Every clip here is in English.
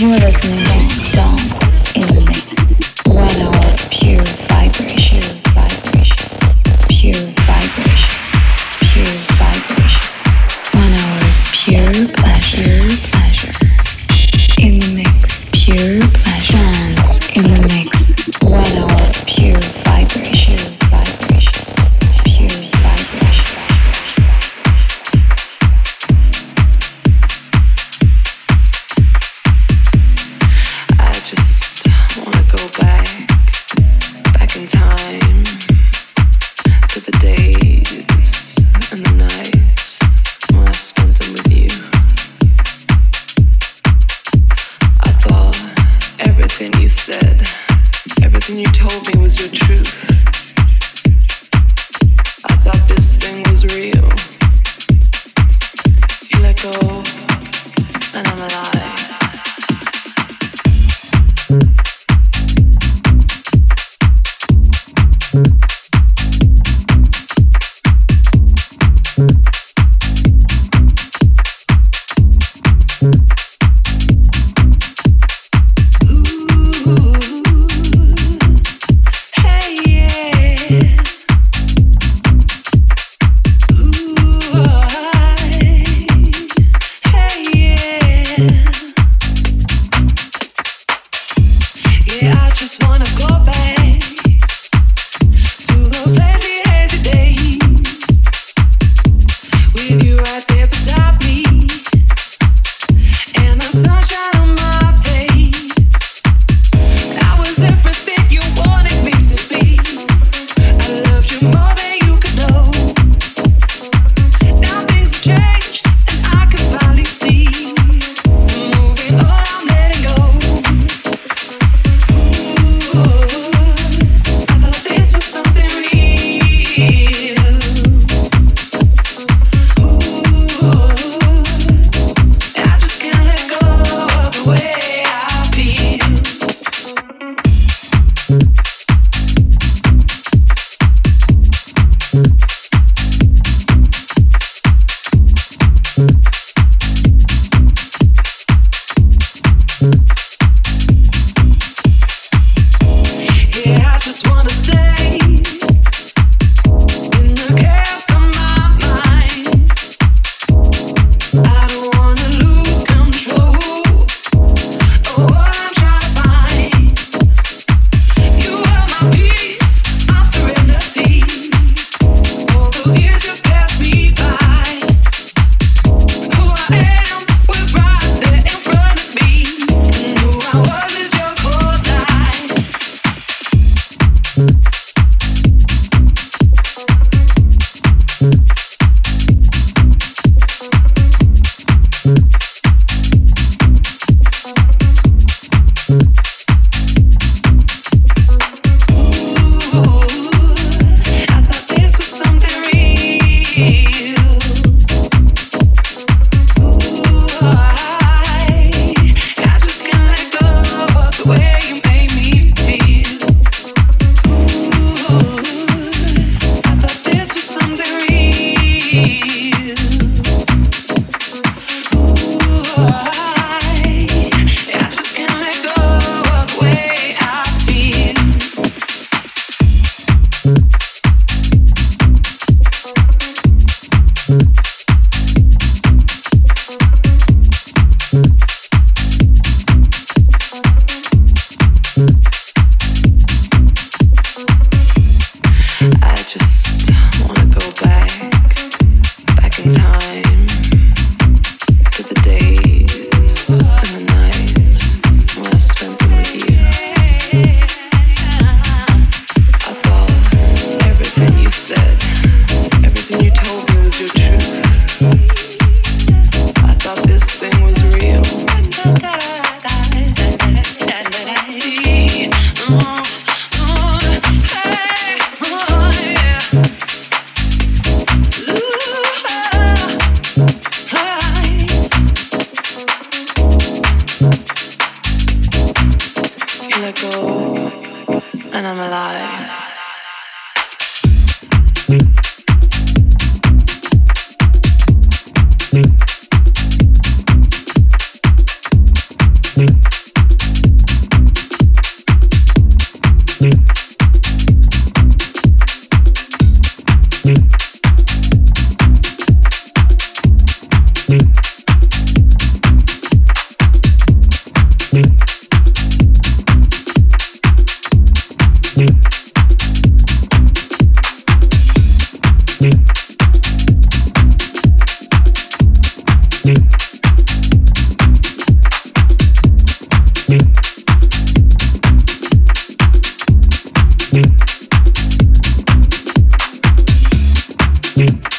You're listening sleep.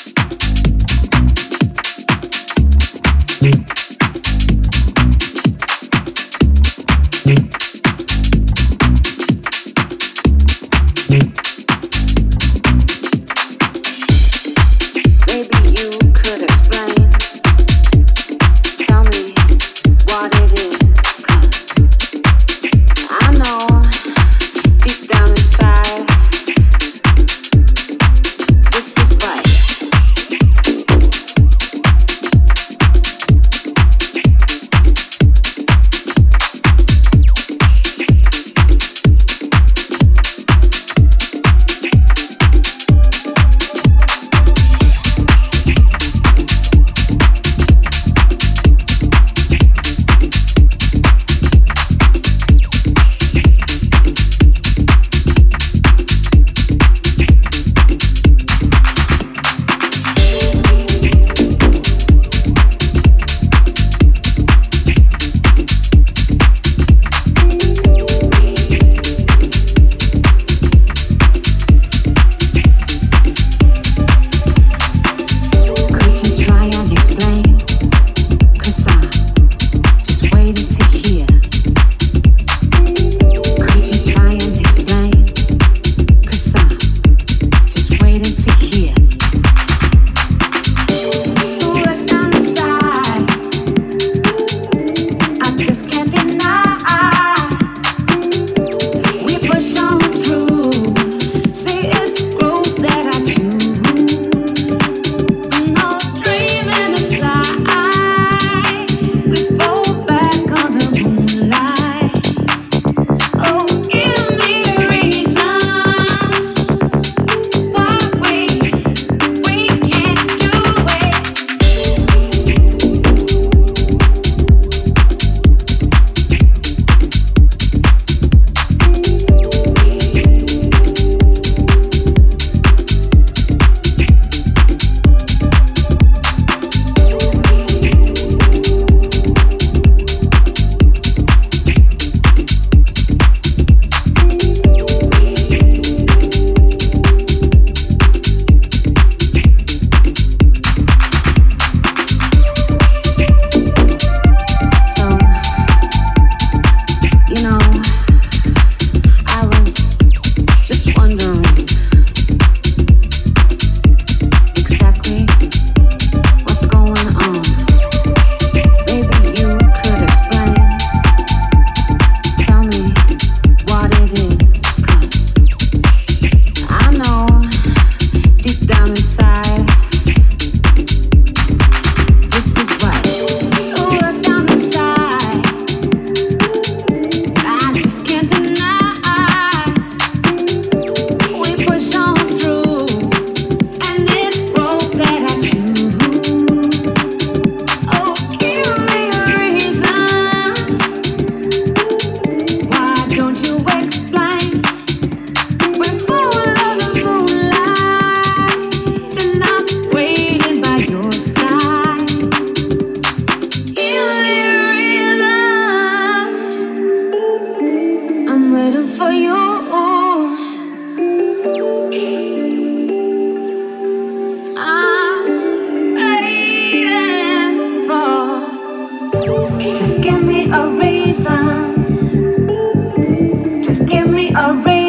a reason. Just give me a reason.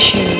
issues.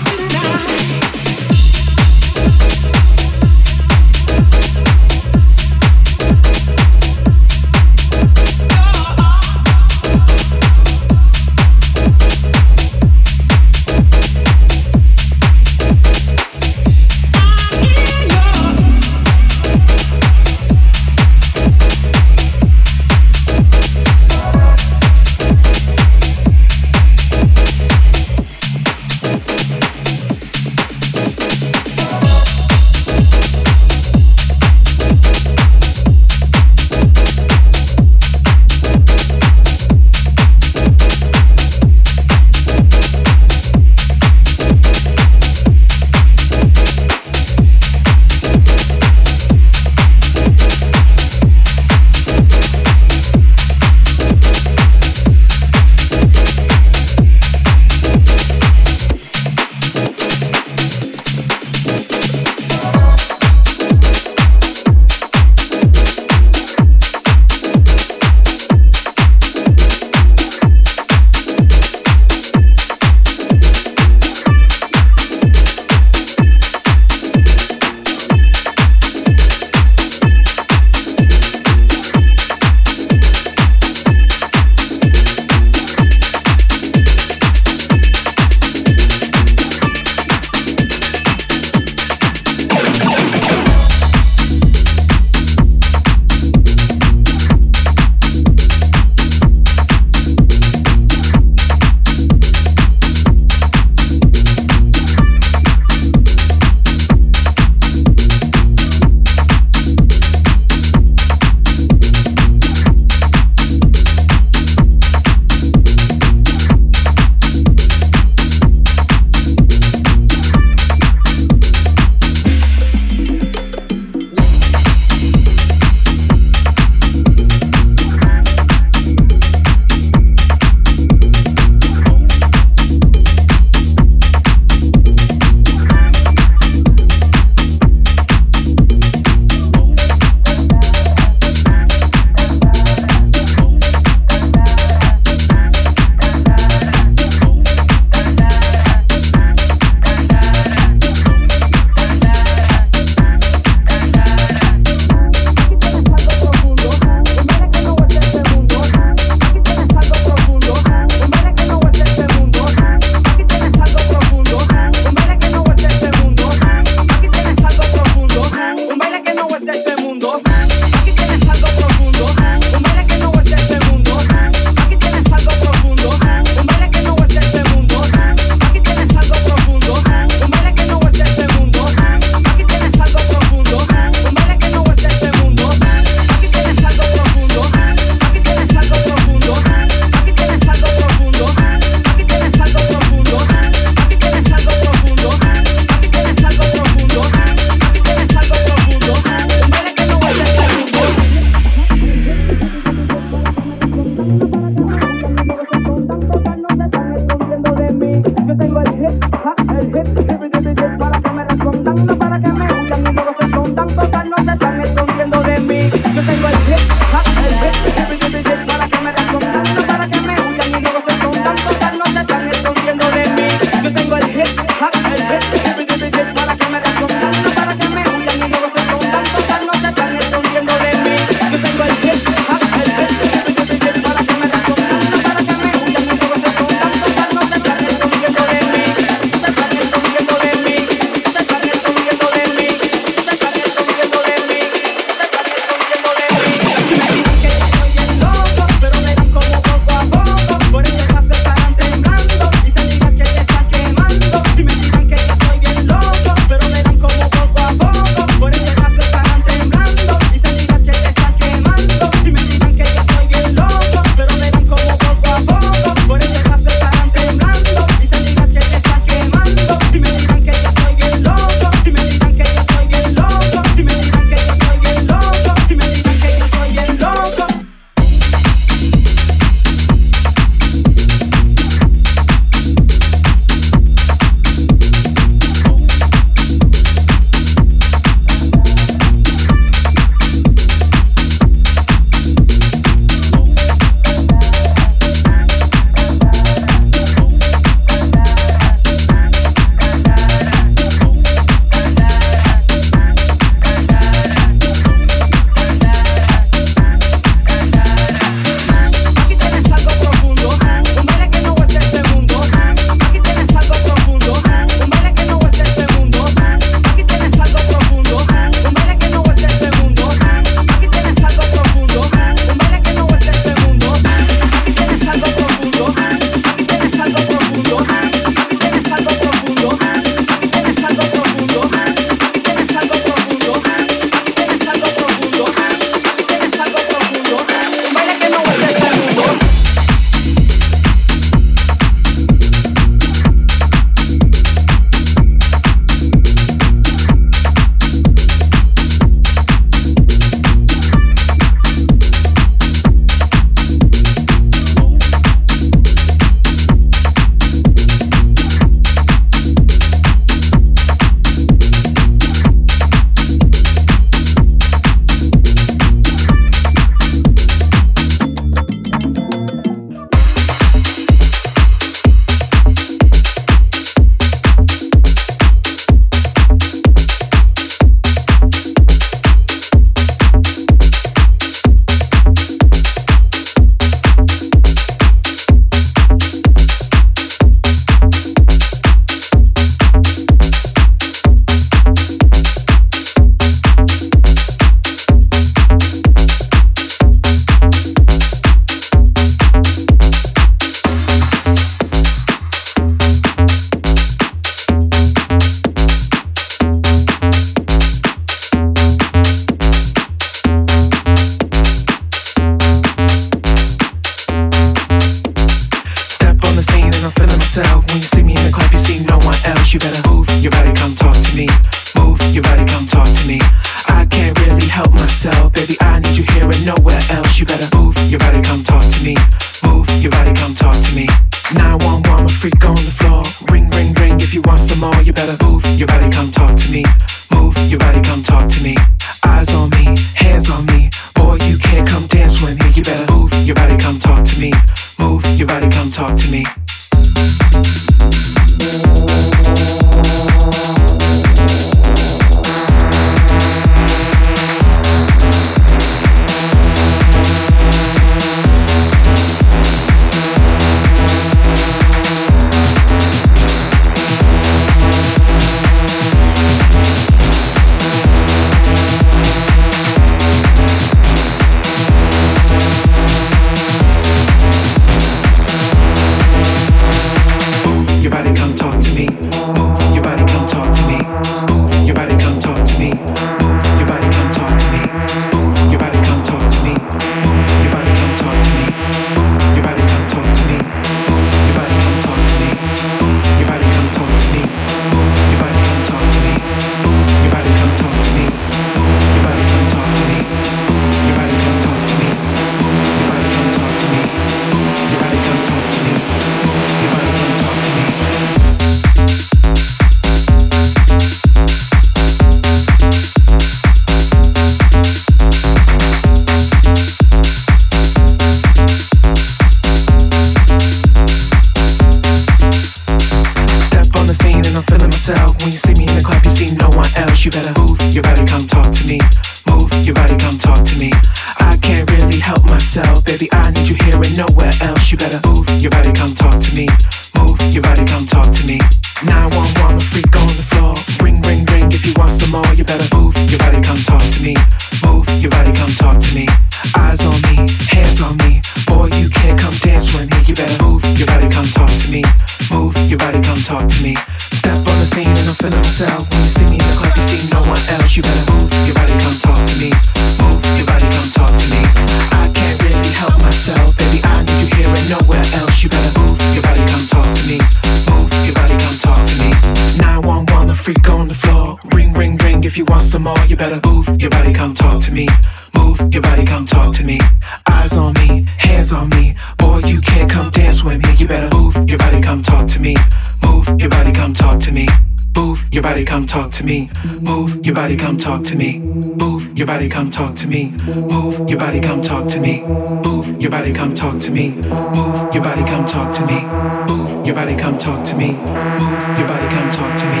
Talk to me. Move your body, come talk to me. Move your body, come talk to me. Move your body, come talk to me. Move your body, come talk to me. Move your body, come talk to me.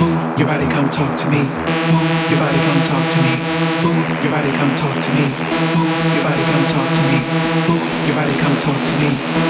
Move your body, come talk to me. Move your body, come talk to me. Move your body, come talk to me. Move your body, come talk to me. Move your body, come talk to me.